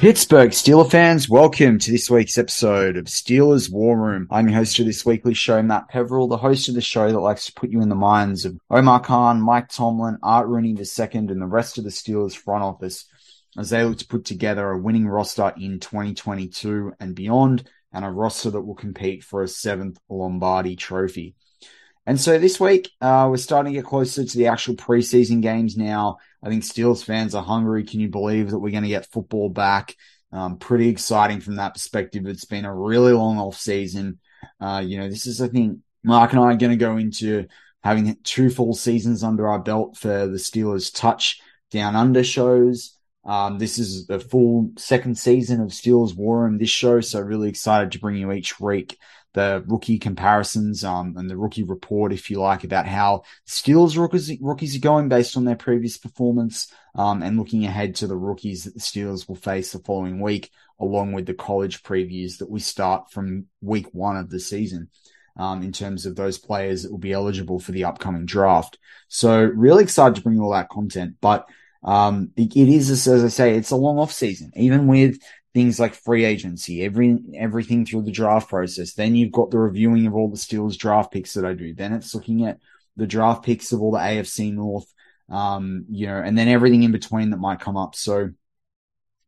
Pittsburgh Steelers fans, welcome to this week's episode of Steelers War Room. I'm your host of this weekly show, Matt Peverill, the host of the show that likes to put you in the minds of Omar Khan, Mike Tomlin, Art Rooney II, and the rest of the Steelers front office as they look to put together a winning roster in 2022 and beyond, and a roster that will compete for a seventh Lombardi trophy. And so this week, uh, we're starting to get closer to the actual preseason games now. I think Steelers fans are hungry. Can you believe that we're going to get football back? Um, pretty exciting from that perspective. It's been a really long off season. Uh, you know, this is, I think, Mark and I are going to go into having two full seasons under our belt for the Steelers touch down under shows. Um, this is the full second season of Steelers War Room this show. So really excited to bring you each week the rookie comparisons um, and the rookie report, if you like, about how Steelers rookies, rookies are going based on their previous performance um, and looking ahead to the rookies that the Steelers will face the following week, along with the college previews that we start from week one of the season. Um, in terms of those players that will be eligible for the upcoming draft. So really excited to bring all that content, but um, it, it is, as I say, it's a long off season, even with things like free agency, every everything through the draft process. Then you've got the reviewing of all the Steelers draft picks that I do. Then it's looking at the draft picks of all the AFC North, um, you know, and then everything in between that might come up. So,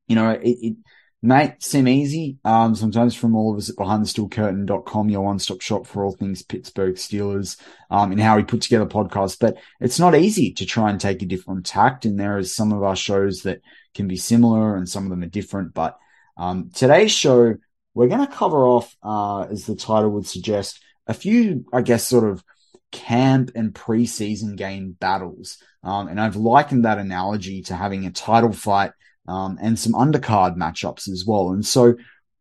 you know, it, it might seem easy. Um, sometimes from all of us at behindthesteelcurtain.com, your one-stop shop for all things Pittsburgh Steelers, um, and how we put together podcasts. But it's not easy to try and take a different tact. And there is some of our shows that can be similar and some of them are different, but um, today's show, we're going to cover off, uh, as the title would suggest, a few, I guess, sort of camp and preseason game battles. Um, and I've likened that analogy to having a title fight um, and some undercard matchups as well. And so,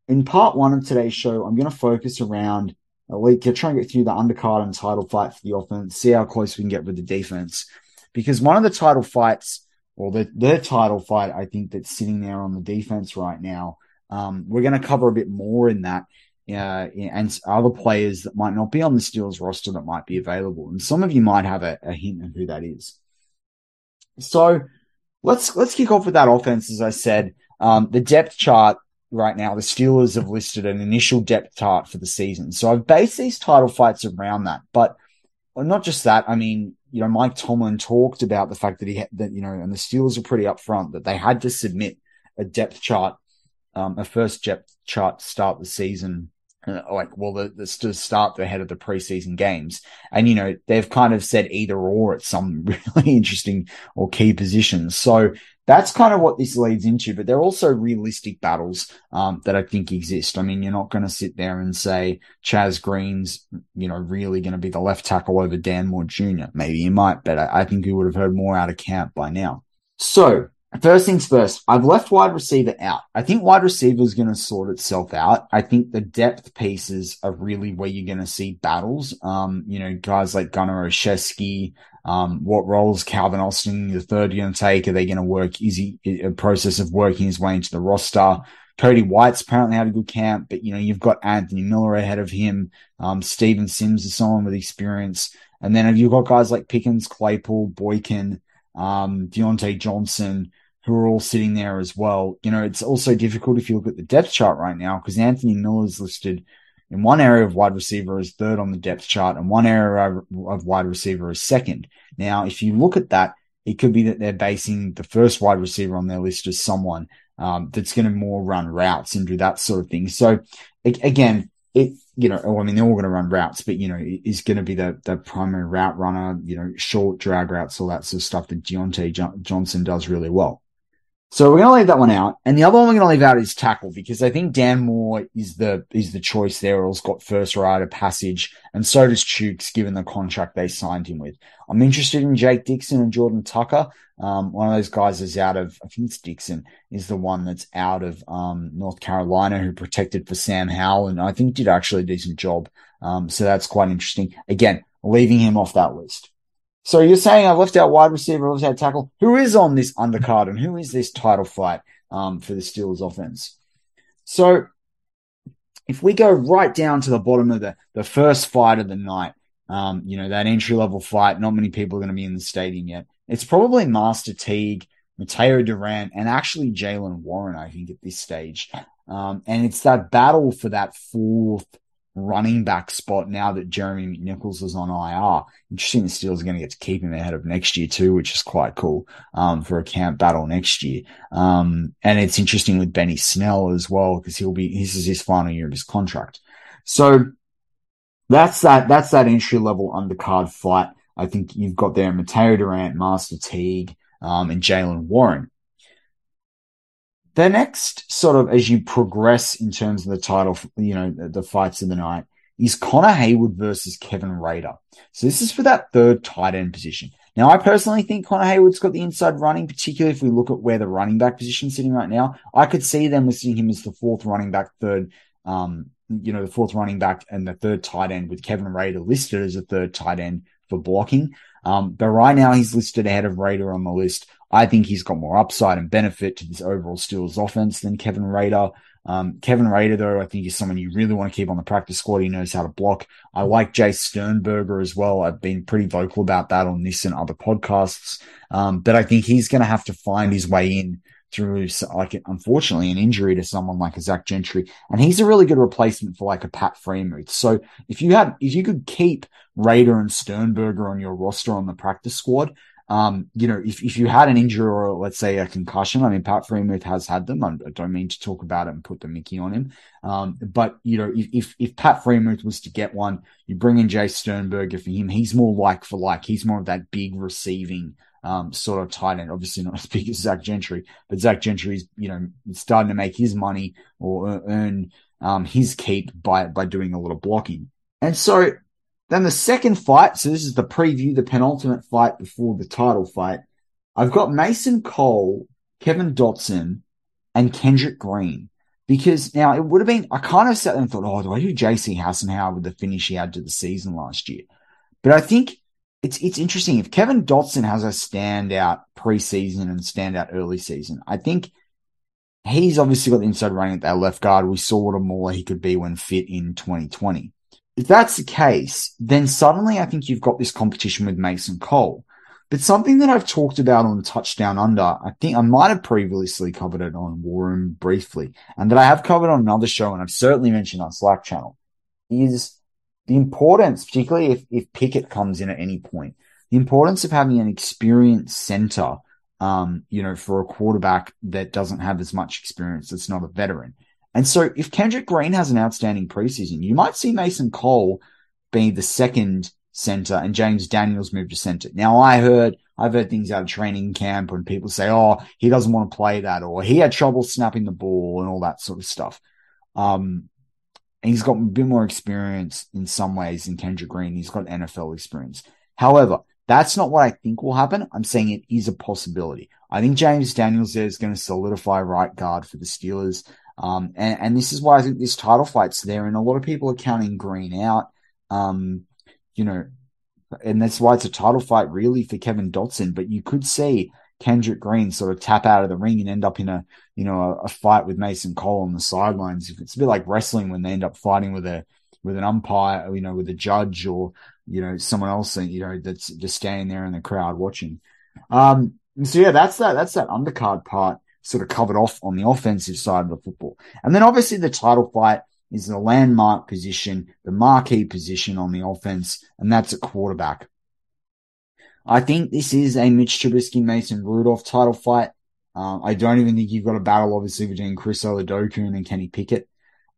in part one of today's show, I'm going to focus around a week to try and get through the undercard and title fight for the offense, see how close we can get with the defense. Because one of the title fights, or the, the title fight, I think that's sitting there on the defense right now, um, we're going to cover a bit more in that. Uh, and other players that might not be on the Steelers roster that might be available. And some of you might have a, a hint of who that is. So let's, let's kick off with that offense. As I said, um, the depth chart right now, the Steelers have listed an initial depth chart for the season. So I've based these title fights around that, but not just that. I mean, you know, Mike Tomlin talked about the fact that he had, that, you know, and the Steelers are pretty upfront that they had to submit a depth chart um, a first jet chart start the season. Uh, like, well, the, the to start the head of the preseason games, and you know they've kind of said either or at some really interesting or key positions. So that's kind of what this leads into, but they're also realistic battles um, that I think exist. I mean, you're not going to sit there and say Chaz Green's, you know, really going to be the left tackle over Dan Moore Jr. Maybe you might, but I, I think you would have heard more out of camp by now. So First things first, I've left wide receiver out. I think wide receiver is going to sort itself out. I think the depth pieces are really where you're going to see battles. Um, you know, guys like Gunnar Olszewski, um, what roles Calvin Austin, the third, going to take? Are they going to work? Is he a process of working his way into the roster? Cody White's apparently had a good camp, but you know, you've got Anthony Miller ahead of him. Um, Steven Sims is someone with experience. And then have you got guys like Pickens, Claypool, Boykin, um, Diontae Johnson, who are all sitting there as well. You know, it's also difficult if you look at the depth chart right now because Anthony Miller is listed in one area of wide receiver as third on the depth chart and one area of wide receiver as second. Now, if you look at that, it could be that they're basing the first wide receiver on their list as someone um, that's going to more run routes and do that sort of thing. So again, it, you know, well, I mean, they're all going to run routes, but you know, is going to be the, the primary route runner, you know, short drag routes, all that sort of stuff that Diontae Johnson does really well. So we're going to leave that one out. And the other one we're going to leave out is tackle because I think Dan Moore is the, is the choice there. Has got first right of passage. And so does Chuks given the contract they signed him with. I'm interested in Jake Dixon and Jordan Tucker. Um, one of those guys is out of, I think it's Dixon is the one that's out of, um, North Carolina who protected for Sam Howell. And I think did actually a decent job. Um, so that's quite interesting. Again, leaving him off that list. So you're saying I've left out wide receiver, left out tackle. Who is on this undercard and who is this title fight um, for the Steelers offense? So if we go right down to the bottom of the, the first fight of the night, um, you know, that entry level fight, not many people are going to be in the stadium yet. It's probably Master Teague, Mataeo Durant, and actually Jaylen Warren, I think, at this stage. Um, and it's that battle for that fourth running back spot now that Jeremy McNichols is on IR. Interesting the Steelers are going to get to keep him ahead of next year too, which is quite cool um, for a camp battle next year. Um, and it's interesting with Benny Snell as well because he'll be this is his final year of his contract. So that's that that's that entry level undercard fight. I think you've got there Mataeo Durant, Master Teague, um, and Jaylen Warren. The next sort of as you progress in terms of the title, you know, the, the fights of the night is Connor Heyward versus Kevin Rader. So this is for that third tight end position. Now, I personally think Connor Heyward's got the inside running, particularly if we look at where the running back position is sitting right now. I could see them listing him as the fourth running back, third, um, you know, the fourth running back and the third tight end with Kevin Rader listed as a third tight end for blocking. Um, but right now he's listed ahead of Rader on the list. I think he's got more upside and benefit to this overall Steelers offense than Kevin Rader. Um, Kevin Rader, though, I think is someone you really want to keep on the practice squad. He knows how to block. I like Jay Sternberger as well. I've been pretty vocal about that on this and other podcasts. Um, but I think he's going to have to find his way in through, like, unfortunately, an injury to someone like a Zach Gentry. And he's a really good replacement for like a Pat Freiermuth. So if you had, if you could keep Rader and Sternberger on your roster on the practice squad, um, you know, if, if you had an injury or let's say a concussion, I mean, Pat Freiermuth has had them. I don't mean to talk about it and put the Mickey on him. Um, but you know, if, if, if Pat Freiermuth was to get one, you bring in Jay Sternberger for him. He's more like for like. He's more of that big receiving, um, sort of tight end. Obviously not as big as Zach Gentry, but Zach Gentry's, you know, starting to make his money or earn, um, his keep by, by doing a little blocking. And so then the second fight, so this is the preview, the penultimate fight before the title fight. I've got Mason Cole, Kevin Dotson, and Kendrick Green. Because now it would have been, I kind of sat there and thought, oh, do I do JC Hassenauer with the finish he had to the season last year? But I think it's it's interesting. If Kevin Dotson has a standout preseason and standout early season, I think he's obviously got the inside running at that left guard. We saw what a mauler he could be when fit in 2020 if that's the case, then suddenly I think you've got this competition with Mason Cole. But something that I've talked about on Touchdown Under, I think I might have previously covered it on War Room briefly, and that I have covered on another show, and I've certainly mentioned on Slack channel, is the importance, particularly if, if Pickett comes in at any point, the importance of having an experienced center um, you know, for a quarterback that doesn't have as much experience, that's not a veteran. And so if Kendrick Green has an outstanding preseason, you might see Mason Cole be the second center and James Daniels move to center. Now I heard, I've heard things out of training camp when people say, Oh, he doesn't want to play that or he had trouble snapping the ball and all that sort of stuff. Um, he's got a bit more experience in some ways than Kendrick Green. He's got NFL experience. However, that's not what I think will happen. I'm saying it is a possibility. I think James Daniels there is going to solidify right guard for the Steelers. Um, and, and, this is why I think this title fight's there. And a lot of people are counting Green out. Um, you know, and that's why it's a title fight really for Kevin Dotson. But you could see Kendrick Green sort of tap out of the ring and end up in a, you know, a, a fight with Mason Cole on the sidelines. It's a bit like wrestling when they end up fighting with a, with an umpire, you know, with a judge or, you know, someone else, you know, that's just standing there in the crowd watching. Um, so yeah, that's that, that's that undercard part sort of covered off on the offensive side of the football. And then obviously the title fight is the landmark position, the marquee position on the offense, and that's at quarterback. I think this is a Mitch Trubisky Mason Rudolph title fight. Um, I don't even think you've got a battle, obviously, between Chris Oladokun and Kenny Pickett.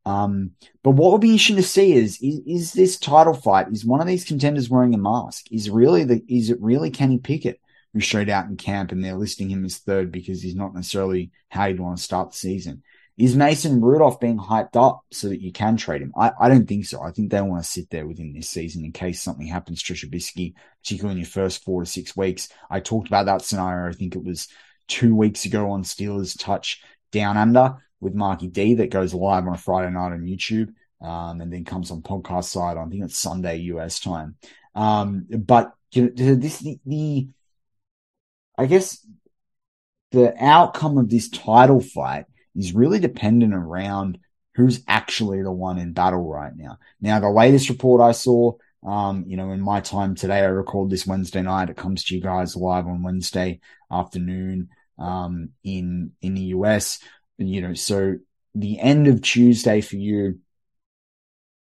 Um, but what will be interesting to see is, is, is this title fight? Is one of these contenders wearing a mask? Is really the is it really Kenny Pickett who showed out in camp and they're listing him as third because he's not necessarily how you'd want to start the season? Is Mason Rudolph being hyped up so that you can trade him? I, I don't think so. I think they want to sit there within this season in case something happens to Trubisky, particularly in your first four to six weeks. I talked about that scenario. I think it was two weeks ago on Steelers Touch Down Under with Marky D that goes live on a Friday night on YouTube. Um, and then comes on podcast side on, I think it's Sunday US time. Um, but you know, this, the, the, I guess the outcome of this title fight is really dependent around who's actually the one in battle right now. Now, the latest report I saw, um, you know, in my time today, I recorded this Wednesday night. It comes to you guys live on Wednesday afternoon, um, in, in the US, you know, so the end of Tuesday for you,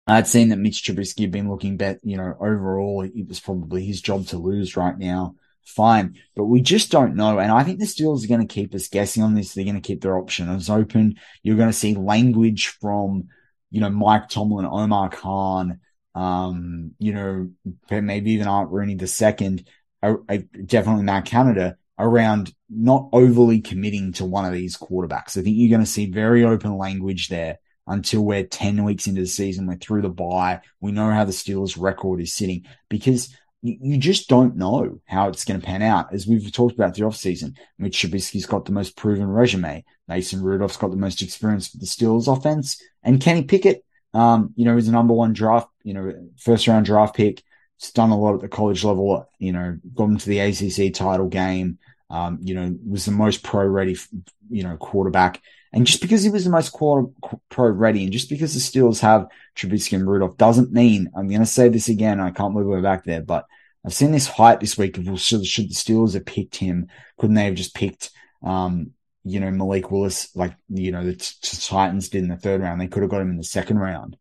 I'd seen that Mitch Trubisky had been looking bet, you know, overall, it was probably his job to lose right now fine. But we just don't know. And I think the Steelers are going to keep us guessing on this. They're going to keep their options open. You're going to see language from, you know, Mike Tomlin, Omar Khan, um, you know, maybe even Art Rooney the second, definitely Matt Canada around not overly committing to one of these quarterbacks. I think you're going to see very open language there until we're 10 weeks into the season. We're through the bye. We know how the Steelers record is sitting because you, just don't know how it's going to pan out. As we've talked about the offseason, Mitch Trubisky's got the most proven resume. Mason Rudolph's got the most experience with the Steelers offense. And Kenny Pickett, um, you know, is a number one draft, you know, first round draft pick. He's done a lot at the college level, you know, got into the ACC title game. Um, you know, was the most pro ready, you know, quarterback. And just because he was the most pro ready, and just because the Steelers have Trubisky and Rudolph doesn't mean I'm going to say this again. I can't believe we're back there, but I've seen this hype this week of should, should the Steelers have picked him? Couldn't they have just picked, um, you know, Malik Willis like you know the Titans did in the third round? They could have got him in the second round.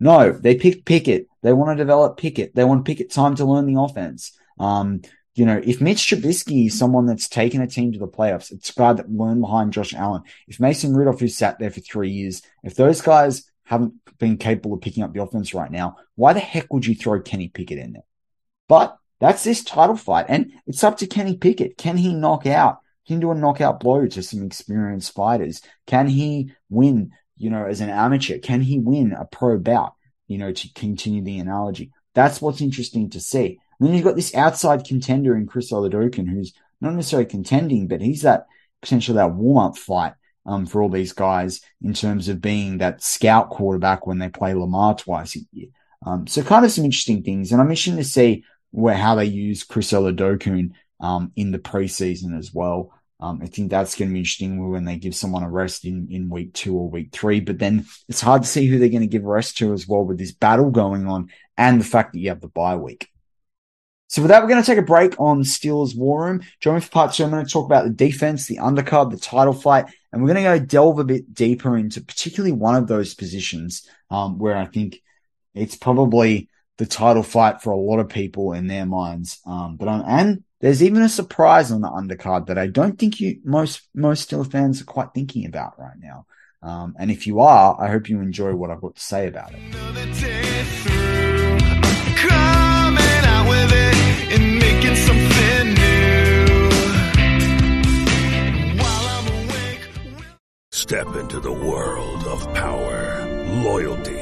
No, they picked Pickett. They want to develop Pickett. They want Pickett time to learn the offense. Um, you know, if Mitch Trubisky is someone that's taken a team to the playoffs, it's a guy that learned behind Josh Allen. If Mason Rudolph, who sat there for three years, if those guys haven't been capable of picking up the offense right now, why the heck would you throw Kenny Pickett in there? But that's this title fight. And it's up to Kenny Pickett. Can he knock out? Can he do a knockout blow to some experienced fighters? Can he win, you know, as an amateur? Can he win a pro bout, you know, to continue the analogy? That's what's interesting to see. And then you've got this outside contender in Chris Oladokun, who's not necessarily contending, but he's that potential that warm up fight um, for all these guys in terms of being that scout quarterback when they play Lamar twice a year. Um, so kind of some interesting things. And I'm interested to see where how they use Chris Oladokun um, in the preseason as well. Um, I think that's going to be interesting when they give someone a rest in, in week two or week three. But then it's hard to see who they're going to give rest to as well with this battle going on and the fact that you have the bye week. So with that, we're going to take a break on Steelers War Room. Join me for part two. I'm going to talk about the defense, the undercard, the title fight, and we're going to go delve a bit deeper into particularly one of those positions um, where I think it's probably the title fight for a lot of people in their minds. Um, but I'm, and there's even a surprise on the undercard that I don't think you most most Steelers fans are quite thinking about right now. Um, and if you are, I hope you enjoy what I've got to say about it. Step into the world of power, loyalty,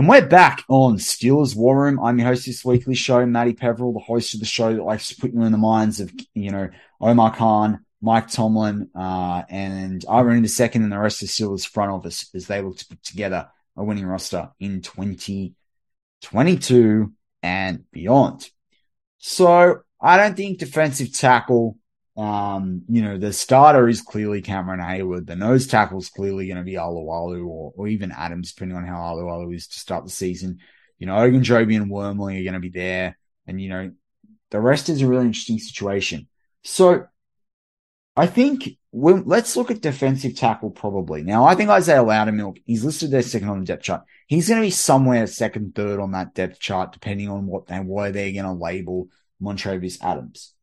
And we're back on Steelers War Room. I'm your host this weekly show, Matty Peverill, the host of the show that likes to put you in the minds of, you know, Omar Khan, Mike Tomlin, uh, and Irene second and the rest of Steelers front office as they look to put together a winning roster in 2022 and beyond. So I don't think defensive tackle, um, you know, the starter is clearly Cameron Heyward. The nose tackle is clearly going to be Alualu or, or even Adams, depending on how Alualu is to start the season. You know, Ogunjobi and Wormley are going to be there. And, you know, the rest is a really interesting situation. So I think when, let's look at defensive tackle probably. Now, I think Isaiah Loudermilk, he's listed there second on the depth chart. He's going to be somewhere second, third on that depth chart, depending on what they, why they're going to label Montravius Adams.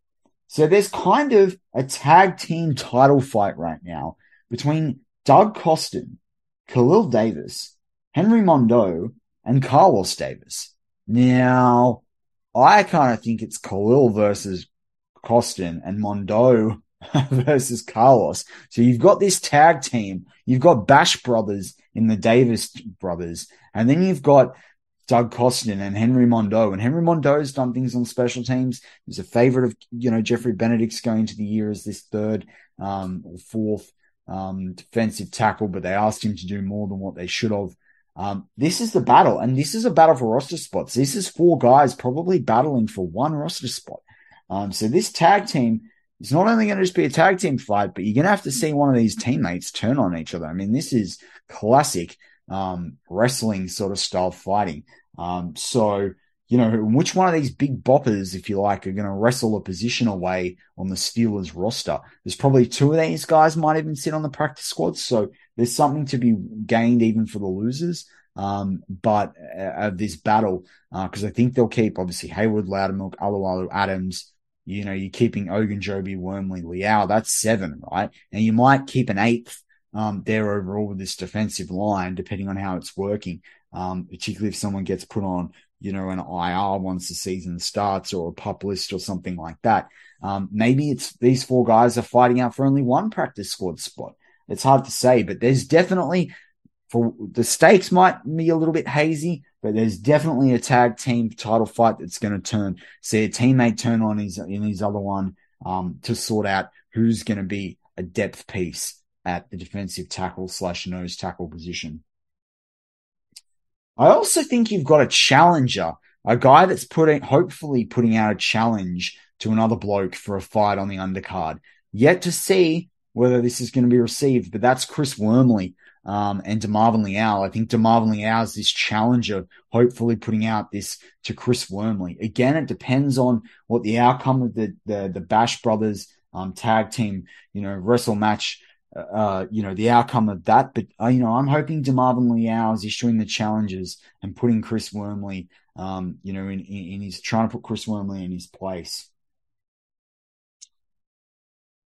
So there's kind of a tag team title fight right now between Doug Costin, Khalil Davis, Henry Mondeaux, and Carlos Davis. Now, I kind of think it's Khalil versus Costin and Mondeaux versus Carlos. So you've got this tag team. You've got Bash brothers in the Davis brothers, and then you've got Doug Costin and Henry Mondeaux. And Henry Mondeaux's done things on special teams. He's a favorite of, you know, Jeffrey Benedict's going to the year as this third um, or fourth um, defensive tackle, but they asked him to do more than what they should have. Um, this is the battle, and this is a battle for roster spots. This is four guys probably battling for one roster spot. Um, so this tag team is not only going to just be a tag team fight, but you're going to have to see one of these teammates turn on each other. I mean, this is classic um, wrestling sort of style fighting. Um, so, you know, which one of these big boppers, if you like, are going to wrestle a position away on the Steelers roster? There's probably two of these guys might even sit on the practice squad. So there's something to be gained even for the losers. Um, but uh, of this battle, because uh, I think they'll keep obviously Heyward, Loudermilk, Alualu, Adams. You know, you're keeping Ogunjobi, Wormley, Leal. That's seven, right? And you might keep an eighth um, there overall with this defensive line, depending on how it's working. Um, particularly if someone gets put on, you know, an IR once the season starts or a pup list or something like that. Um, maybe it's these four guys are fighting out for only one practice squad spot. It's hard to say, but there's definitely for the stakes might be a little bit hazy, but there's definitely a tag team title fight that's going to turn, see a teammate turn on his in his other one um, to sort out who's going to be a depth piece at the defensive tackle slash nose tackle position. I also think you've got a challenger, a guy that's putting, hopefully putting out a challenge to another bloke for a fight on the undercard. Yet to see whether this is going to be received, but that's Chris Wormley um, and DeMarvin Leal. I think DeMarvin Leal is this challenger, hopefully putting out this to Chris Wormley. Again, it depends on what the outcome of the the, the Bash Brothers um, tag team, you know, wrestle match uh, you know, the outcome of that. But, uh, you know, I'm hoping DeMarvin Leal is issuing the challenges and putting Chris Wormley, um, you know, in, in, in his trying to put Chris Wormley in his place.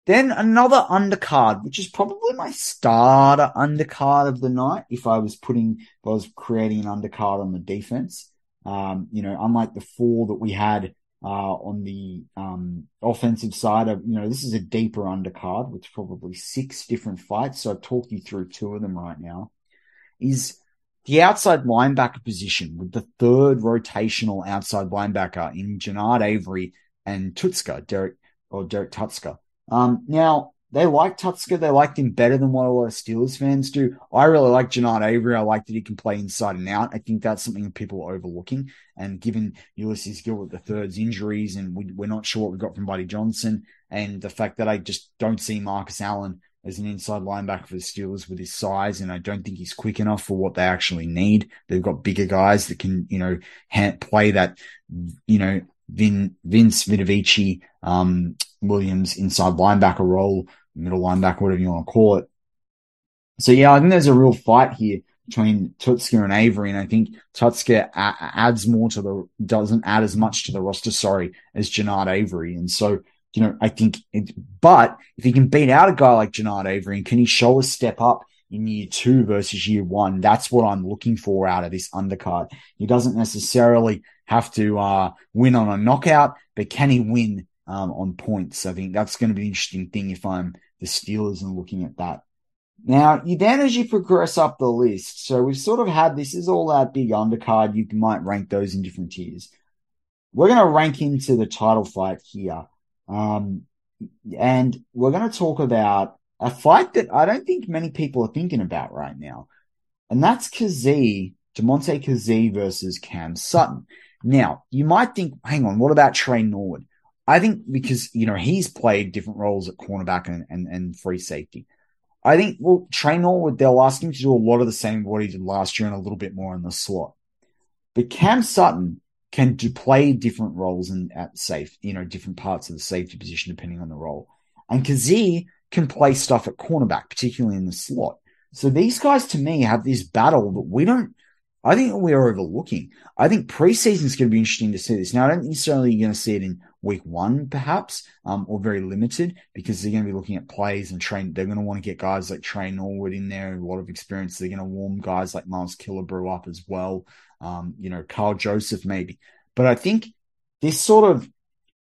Then another undercard, which is probably my starter undercard of the night. If I was putting, if I was creating an undercard on the defense, um, you know, unlike the four that we had uh, on the um, offensive side of, you know, this is a deeper undercard with probably six different fights. So I've talked you through two of them right now. Is the outside linebacker position with the third rotational outside linebacker in Genard Avery and Tuszka, Derrek or Derrek Tuszka. Um, now, they like Tuszka. They liked him better than what a lot of Steelers fans do. I really like Genard Avery. I like that he can play inside and out. I think that's something people are overlooking. And given Ulysses Gilbert the third's injuries, and we, are not sure what we got from Buddy Johnson, and the fact that I just don't see Marcus Allen as an inside linebacker for the Steelers with his size, and I don't think he's quick enough for what they actually need. They've got bigger guys that can, you know, play that, you know, Vin, Vince Vitavici, um, Williams inside linebacker role middle linebacker, whatever you want to call it. So yeah, I think there's a real fight here between Tuszka and Avery, and I think Tuszka adds more to the doesn't add as much to the roster, sorry, as Genard Avery, and so you know I think, it, but if he can beat out a guy like Genard Avery, and can he show a step up in year two versus year one? That's what I'm looking for out of this undercard. He doesn't necessarily have to uh, win on a knockout, but can he win um, on points. I think that's going to be an interesting thing if I'm the Steelers and looking at that. Now, you then as you progress up the list, so we've sort of had this is all that big undercard. You might rank those in different tiers. We're going to rank into the title fight here. Um, and we're going to talk about a fight that I don't think many people are thinking about right now. And that's Kazee, Damontae Kazee versus Cam Sutton. Now, you might think, hang on, what about Tre Norwood? I think because, you know, he's played different roles at cornerback and, and, and free safety. I think, well, Tre Norwood, they'll ask him to do a lot of the same what he did last year and a little bit more in the slot. But Cam Sutton can do, play different roles in at safe, you know, different parts of the safety position depending on the role. And Kazee can play stuff at cornerback, particularly in the slot. So these guys to me have this battle that we don't I think we're overlooking. I think preseason is going to be interesting to see this. Now, I don't necessarily you're going to see it in week one, perhaps, um, or very limited because they're going to be looking at plays and train. They're going to want to get guys like Tre Norwood in there, a lot of experience. They're going to warm guys like Miles Killebrew up as well. Um, you know, Karl Joseph maybe. But I think this sort of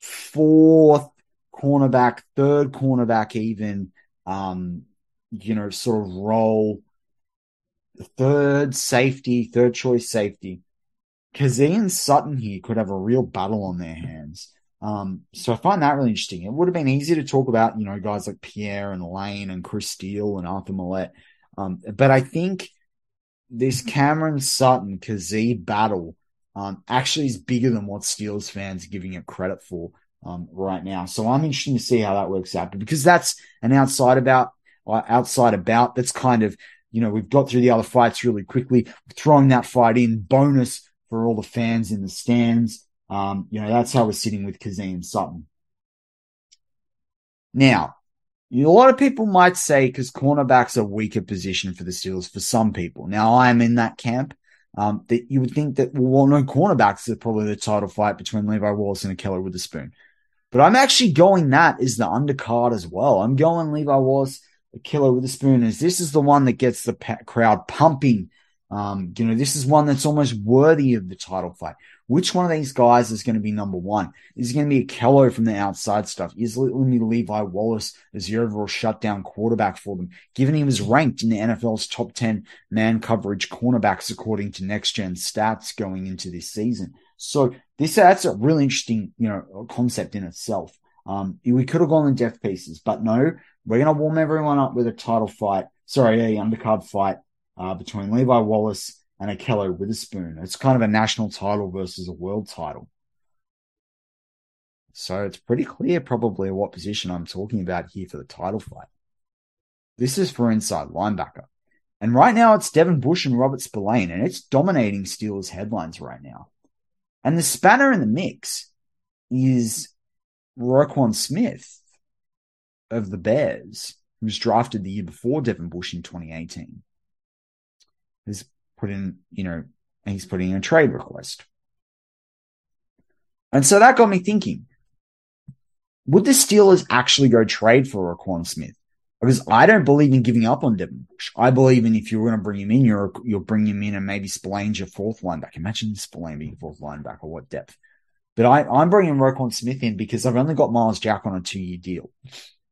fourth cornerback, third cornerback, even, um, you know, sort of role third safety, third choice safety. Kazee and Sutton here could have a real battle on their hands. Um, so I find that really interesting. It would have been easy to talk about, you know, guys like Pierre and Layne and Chris Steele and Arthur Maulet. Um, but I think this Cameron Sutton Kazee battle um, actually is bigger than what Steelers fans are giving it credit for um, right now. So I'm interested to see how that works out. Because that's an outside about uh, outside about that's kind of you know, we've got through the other fights really quickly, throwing that fight in bonus for all the fans in the stands. Um, you know, that's how we're sitting with and Sutton. Now, a lot of people might say because cornerbacks are weaker position for the Steelers for some people. Now, I am in that camp. Um, that you would think that, well, no cornerbacks are probably the title fight between Levi Wallace and Ahkello Witherspoon. But I'm actually going that as the undercard as well. I'm going Levi Wallace Ahkello Witherspoon is this is the one that gets the crowd pumping. Um, you know, this is one that's almost worthy of the title fight. Which one of these guys is going to be number one? Is it going to be Ahkello from the outside stuff? Is it going to be Levi Wallace as the overall shutdown quarterback for them? Given he was ranked in the NFL's top 10 man coverage cornerbacks according to next gen stats going into this season. So this, that's a really interesting, you know, concept in itself. Um, we could have gone in death pieces, but no, we're going to warm everyone up with a title fight. Sorry, a undercard fight uh, between Levi Wallace and Ahkello Witherspoon. It's kind of a national title versus a world title. So it's pretty clear, probably, what position I'm talking about here for the title fight. This is for inside linebacker. And right now it's Devin Bush and Robert Spillane, and it's dominating Steelers headlines right now. And the spanner in the mix is Roquan Smith, of the Bears, who was drafted the year before Devin Bush in 2018, has put in, you know, he's putting in a trade request. And so that got me thinking, would the Steelers actually go trade for Roquan Smith? Because I don't believe in giving up on Devin Bush. I believe in if you're going to bring him in, you're, you'll bring him in and maybe Spillane's your fourth linebacker. Imagine Spillane being fourth linebacker. Or what depth? But I, I'm bringing Roquan Smith in because I've only got Myles Jack on a two year deal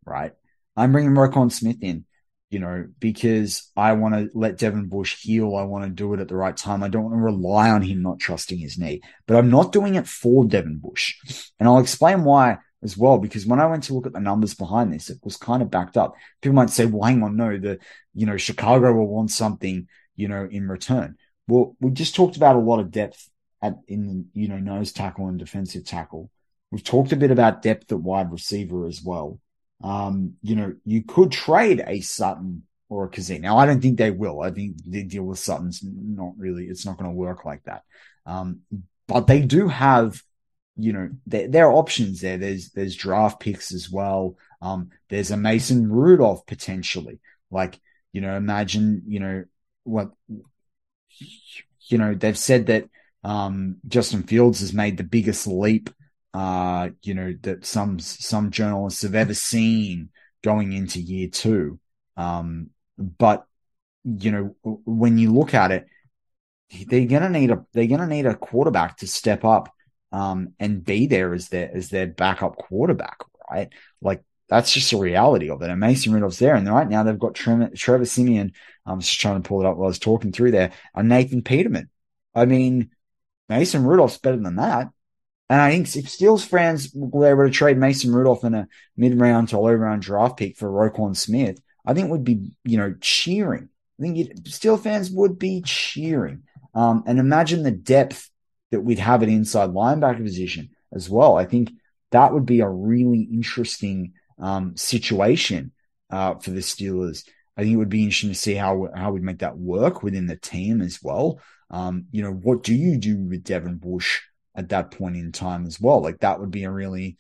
right? I'm bringing Roquan Smith in, you know, because I want to let Devin Bush heal. I want to do it at the right time. I don't want to rely on him not trusting his knee, but I'm not doing it for Devin Bush. And I'll explain why as well, because when I went to look at the numbers behind this, it was kind of backed up. People might say, well, hang on, no, the, you know, Chicago will want something, you know, in return. Well, we just talked about a lot of depth at, in, you know, nose tackle and defensive tackle. We've talked a bit about depth at wide receiver as well. Um, you know, you could trade a Sutton or a Kazee. Now, I don't think they will. I think the deal with Sutton's not really, it's not going to work like that. Um, but they do have, you know, there, there, are options there. There's, there's draft picks as well. Um, there's a Mason Rudolph potentially. Like, you know, imagine, you know, what, you know, they've said that, um, Justin Fields has made the biggest leap, uh, you know, that some, some journalists have ever seen going into year two. Um, but you know, when you look at it, they're gonna need a they're gonna need a quarterback to step up um, and be there as their as their backup quarterback, right? Like that's just a reality of it. And Mason Rudolph's there, and right now they've got Trevor, Trevor Siemian. I'm just trying to pull it up while I was talking through there. And Nathan Peterman. I mean, Mason Rudolph's better than that. And I think if Steelers fans were able to trade Mason Rudolph in a mid round to low round draft pick for Roquan Smith, I think would be, you know, cheering. I think Steel fans would be cheering. Um, and imagine the depth that we'd have at inside linebacker position as well. I think that would be a really interesting um, situation uh, for the Steelers. I think it would be interesting to see how how we'd make that work within the team as well. Um, you know, what do you do with Devin Bush at that point in time as well? Like that would be a really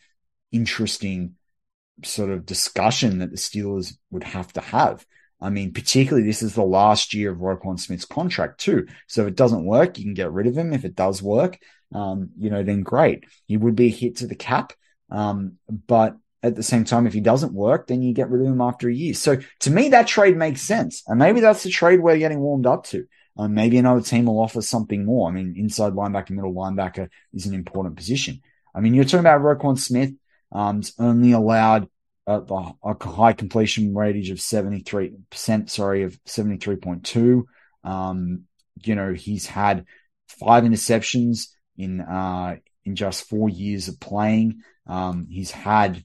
interesting sort of discussion that the Steelers would have to have. I mean, particularly this is the last year of Roquan Smith's contract too. So if it doesn't work, you can get rid of him. If it does work, um, you know, then great. He would be a hit to the cap. Um, but at the same time, if he doesn't work, then you get rid of him after a year. So to me, that trade makes sense. And maybe that's the trade we're getting warmed up to. Um, maybe another team will offer something more. I mean, inside linebacker, middle linebacker is an important position. I mean, you're talking about Roquan Smith. Um, only allowed uh, a high completion ratage of 73%, sorry, of 73.2. Um, you know, he's had five interceptions in, uh, in just four years of playing. Um, he's had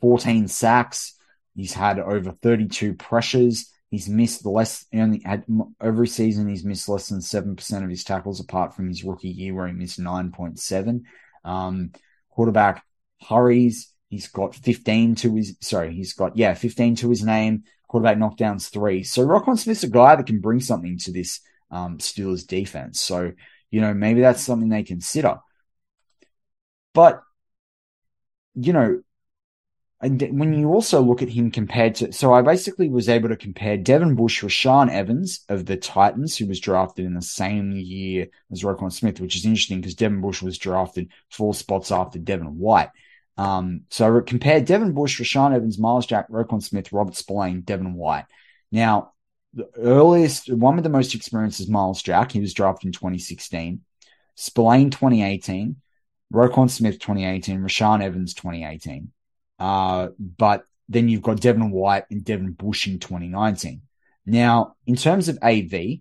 14 sacks. He's had over 32 pressures. He's missed the less, only had every season he's missed less than 7% of his tackles apart from his rookie year where he missed 9.7. Um, quarterback hurries. He's got 15 to his, sorry, he's got, yeah, 15 to his name. Quarterback knockdowns three. So Roquan Smith's a guy that can bring something to this um, Steelers defense. So, you know, maybe that's something they consider. But, you know, when you also look at him compared to, so I basically was able to compare Devin Bush, Rashaan Evans of the Titans, who was drafted in the same year as Roquan Smith, which is interesting because Devin Bush was drafted four spots after Devin White. Um, so I compared Devin Bush, Rashaan Evans, Myles Jack, Roquan Smith, Robert Spillane, Devin White. Now, the earliest, one with the most experience is Myles Jack. He was drafted in 2016. Spillane 2018. Roquan Smith 2018. Rashaan Evans 2018. Uh, but then you've got Devin White and Devin Bush in 2019. Now, in terms of AV,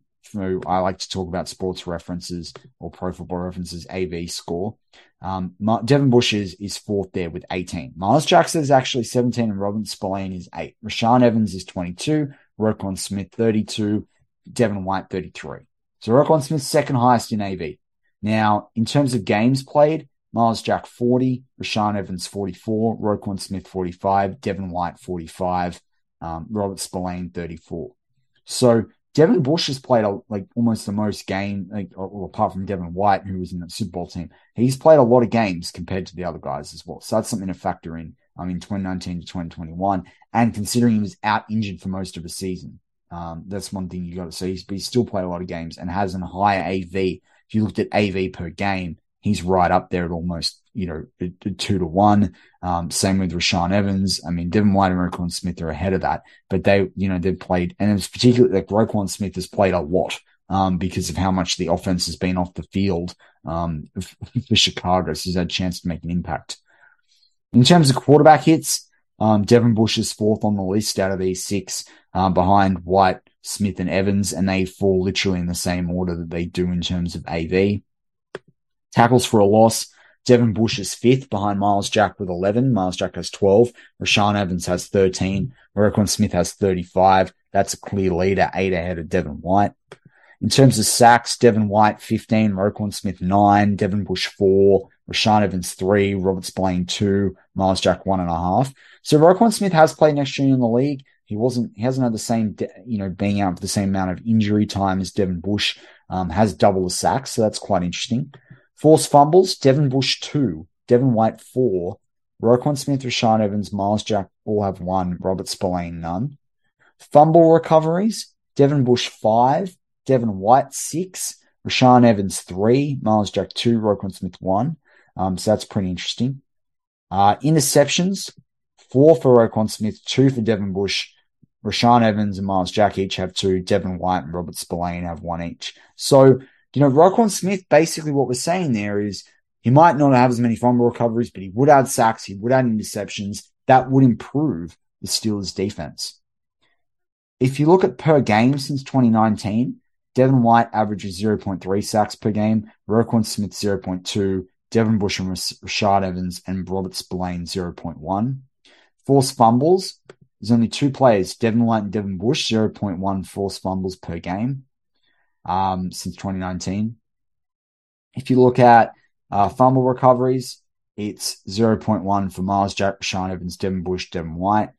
I like to talk about sports references or pro football references AV score. Um, Devin Bush is, is fourth there with 18. Miles Jackson is actually 17 and Robin Spillane is eight. Rashaan Evans is 22. Roquan Smith 32. Devin White 33. So Roquan Smith's second highest in AV. Now, in terms of games played, Myles Jack 40, Rashaan Evans 44, Roquan Smith 45, Devin White 45, um, Robert Spillane 34. So Devin Bush has played a, like almost the most game, like, well, apart from Devin White, who was in the Super Bowl team. He's played a lot of games compared to the other guys as well. So that's something to factor in. I mean, 2019 to 2021, and considering he was out injured for most of the season, um, that's one thing you got to see. He's, he's still played a lot of games and has a higher AV. If you looked at AV per game, he's right up there at almost, you know, two to one. Um, same with Rashaan Evans. I mean, Devin White and Roquan Smith are ahead of that, but they, you know, they've played, and it's particularly like Roquan Smith has played a lot. Um, because of how much the offense has been off the field, um, for Chicago. So he's had a chance to make an impact. In terms of quarterback hits, um, Devin Bush is fourth on the list out of these six, um, behind White, Smith, and Evans, and they fall literally in the same order that they do in terms of AV. Tackles for a loss. Devin Bush is fifth behind Myles Jack with 11. Myles Jack has 12. Rashaan Evans has 13. Roquan Smith has 35. That's a clear leader, eight ahead of Devin White. In terms of sacks, Devin White 15, Roquan Smith 9, Devin Bush 4, Rashaan Evans 3, Robert Spillane 2, Myles Jack 1.5. So Roquan Smith has played next year in the league. He wasn't, he hasn't had the same, you know, being out for the same amount of injury time as Devin Bush, um, has double the sacks. So that's quite interesting. Forced fumbles, Devin Bush 2, Devin White 4, Roquan Smith, Rashaan Evans, Myles Jack all have one, Robert Spillane none. Fumble recoveries, Devin Bush 5, Devin White, 6, Rashaan Evans, 3, Myles Jack 2, Roquan Smith 1. Um, so that's pretty interesting. Uh, interceptions, 4 for Roquan Smith, 2 for Devin Bush, Rashaan Evans and Myles Jack each have two. Devin White and Robert Spillane have one each. So you know, Roquan Smith, basically what we're saying there is he might not have as many fumble recoveries, but he would add sacks, he would add interceptions. That would improve the Steelers' defense. If you look at per game since 2019, Devin White averages 0.3 sacks per game, Roquan Smith 0.2, Devin Bush and Rashaan Evans and Robert Spillane 0.1. Forced fumbles, there's only two players, Devin White and Devin Bush, 0.1 forced fumbles per game um, since 2019. If you look at uh, fumble recoveries, it's 0.1 for Myles Jack, Sean Evans, Devin Bush, Devin White.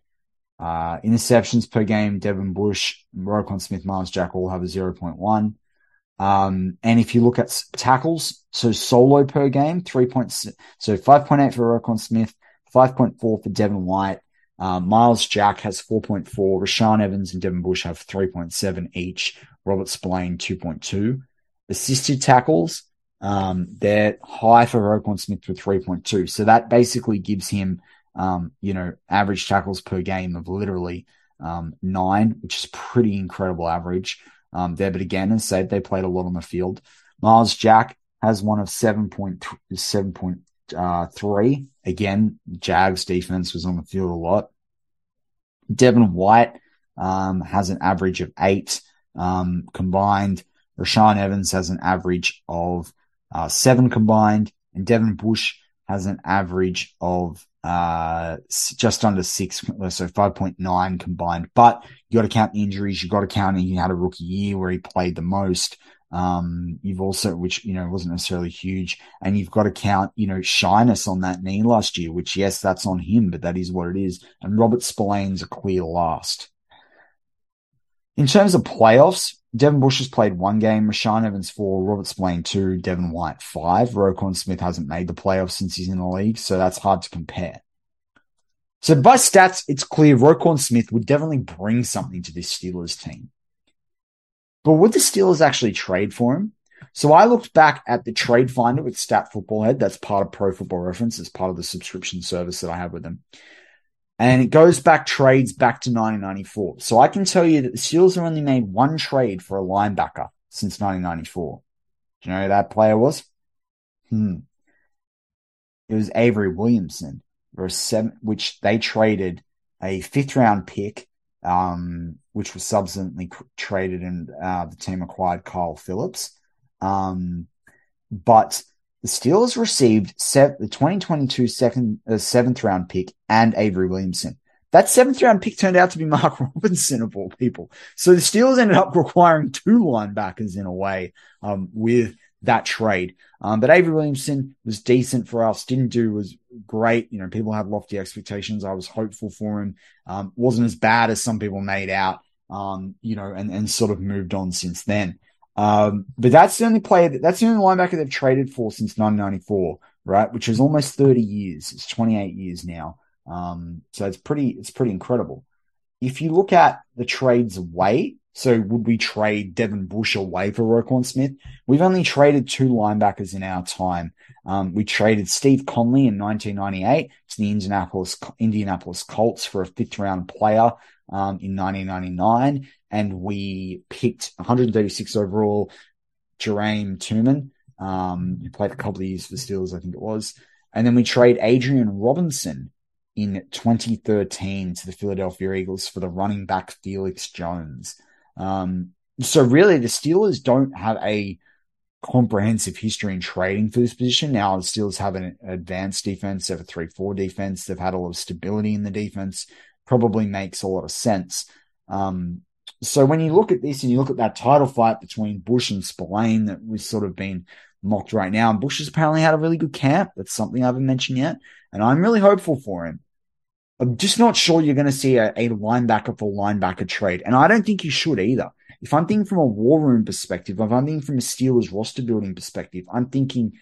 Uh, interceptions per game, Devin Bush, Roquan Smith, Myles Jack all have a 0.1. Um, and if you look at tackles, so solo per game, 3. points, so 5.8 for Roquan Smith, 5.4 for Devin White. Uh, Myles Jack has 4.4. Rashaan Evans and Devin Bush have 3.7 each. Robert Spillane 2.2. Assisted tackles, um, they're high for Roquan Smith with 3.2. So that basically gives him, um, you know, average tackles per game of literally um, nine, which is pretty incredible average um, there. But again, as said, they played a lot on the field. Myles Jack has one of 7.7.3. Uh, three. again, Jags defense was on the field a lot. Devin White um, has an average of eight um, combined. Rashaan Evans has an average of uh, seven combined, and Devin Bush has an average of uh, just under six, so 5.9 combined. But you got to count the injuries. You got to count he had a rookie year where he played the most. Um, you've also, which, you know, wasn't necessarily huge. And you've got to count, you know, shyness on that knee last year, which, yes, that's on him, but that is what it is. And Robert Spillane's a clear last. In terms of playoffs, Devin Bush has played one game, Rashaan Evans four, Robert Spillane two, Devin White five. Roquan Smith hasn't made the playoffs since he's in the league, so that's hard to compare. So by stats, it's clear Roquan Smith would definitely bring something to this Steelers team. But would the Steelers actually trade for him? So I looked back at the trade finder with Stat Football Head. That's part of Pro Football Reference. It's part of the subscription service that I have with them and it goes back trades back to 1994. So I can tell you that the Steelers have only made one trade for a linebacker since 1994. Do you know who that player was? Hmm. It was Avery Williamson, seven, which they traded a fifth round pick, um, which was subsequently traded and uh, the team acquired Kyle Phillips. Um, but the Steelers received the 2022 second, uh, seventh round pick and Avery Williamson. That seventh round pick turned out to be Mark Robinson of all people. So the Steelers ended up requiring two linebackers in a way um, with that trade. Um, but Avery Williamson was decent for us. Didn't do was great. You know, people had lofty expectations. I was hopeful for him. Um, wasn't as bad as some people made out. Um, you know, and and sort of moved on since then. Um, but that's the only player, that, that's the only linebacker they've traded for since 1994, right? Which is almost 30 years. It's 28 years now. Um, so it's pretty, it's pretty incredible. If you look at the trades away, so would we trade Devin Bush away for Roquan Smith? We've only traded two linebackers in our time. Um, we traded Steve Conley in 1998 to the Indianapolis Indianapolis Colts for a fifth round player um, in 1999 and we picked 136 overall Jerame Tuman, um, who played a couple of years for the Steelers, I think it was. And then we trade Adrian Robinson in 2013 to the Philadelphia Eagles for the running back Felix Jones. Um, so really, the Steelers don't have a comprehensive history in trading for this position. Now the Steelers have an advanced defense, they have a 3-4 defense. They've had a lot of stability in the defense. Probably makes a lot of sense. Um, so when you look at this and you look at that title fight between Bush and Spillane that was sort of been mocked right now, and Bush has apparently had a really good camp. That's something I haven't mentioned yet. And I'm really hopeful for him. I'm just not sure you're going to see a, a linebacker for linebacker trade. And I don't think you should either. If I'm thinking from a war room perspective, if I'm thinking from a Steelers roster building perspective, I'm thinking,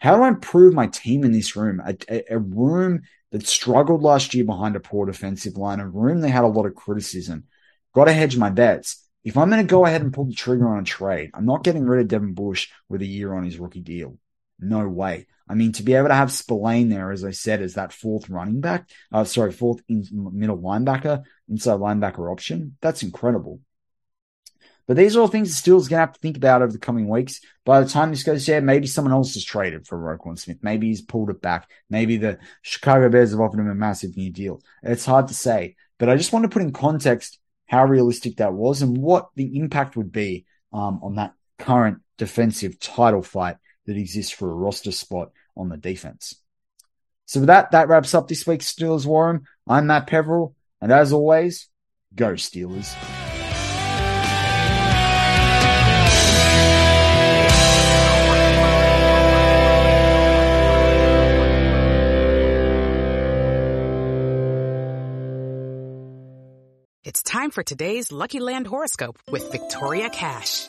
how do I improve my team in this room? A, a, a room that struggled last year behind a poor defensive line, a room they had a lot of criticism. Got to hedge my bets. If I'm going to go ahead and pull the trigger on a trade, I'm not getting rid of Devin Bush with a year on his rookie deal. No way. I mean, to be able to have Spillane there, as I said, as that fourth running back, uh, sorry, fourth in, middle linebacker, inside linebacker option, that's incredible. But these are all things the Steelers going to have to think about over the coming weeks. By the time this goes there, maybe someone else has traded for Roquan Smith. Maybe he's pulled it back. Maybe the Chicago Bears have offered him a massive new deal. It's hard to say. But I just want to put in context how realistic that was and what the impact would be um, on that current defensive title fight that exists for a roster spot on the defense. So with that, that wraps up this week's Steelers War. I'm Matt Peverell, and as always, go Steelers. It's time for today's Lucky Land horoscope with Victoria Cash.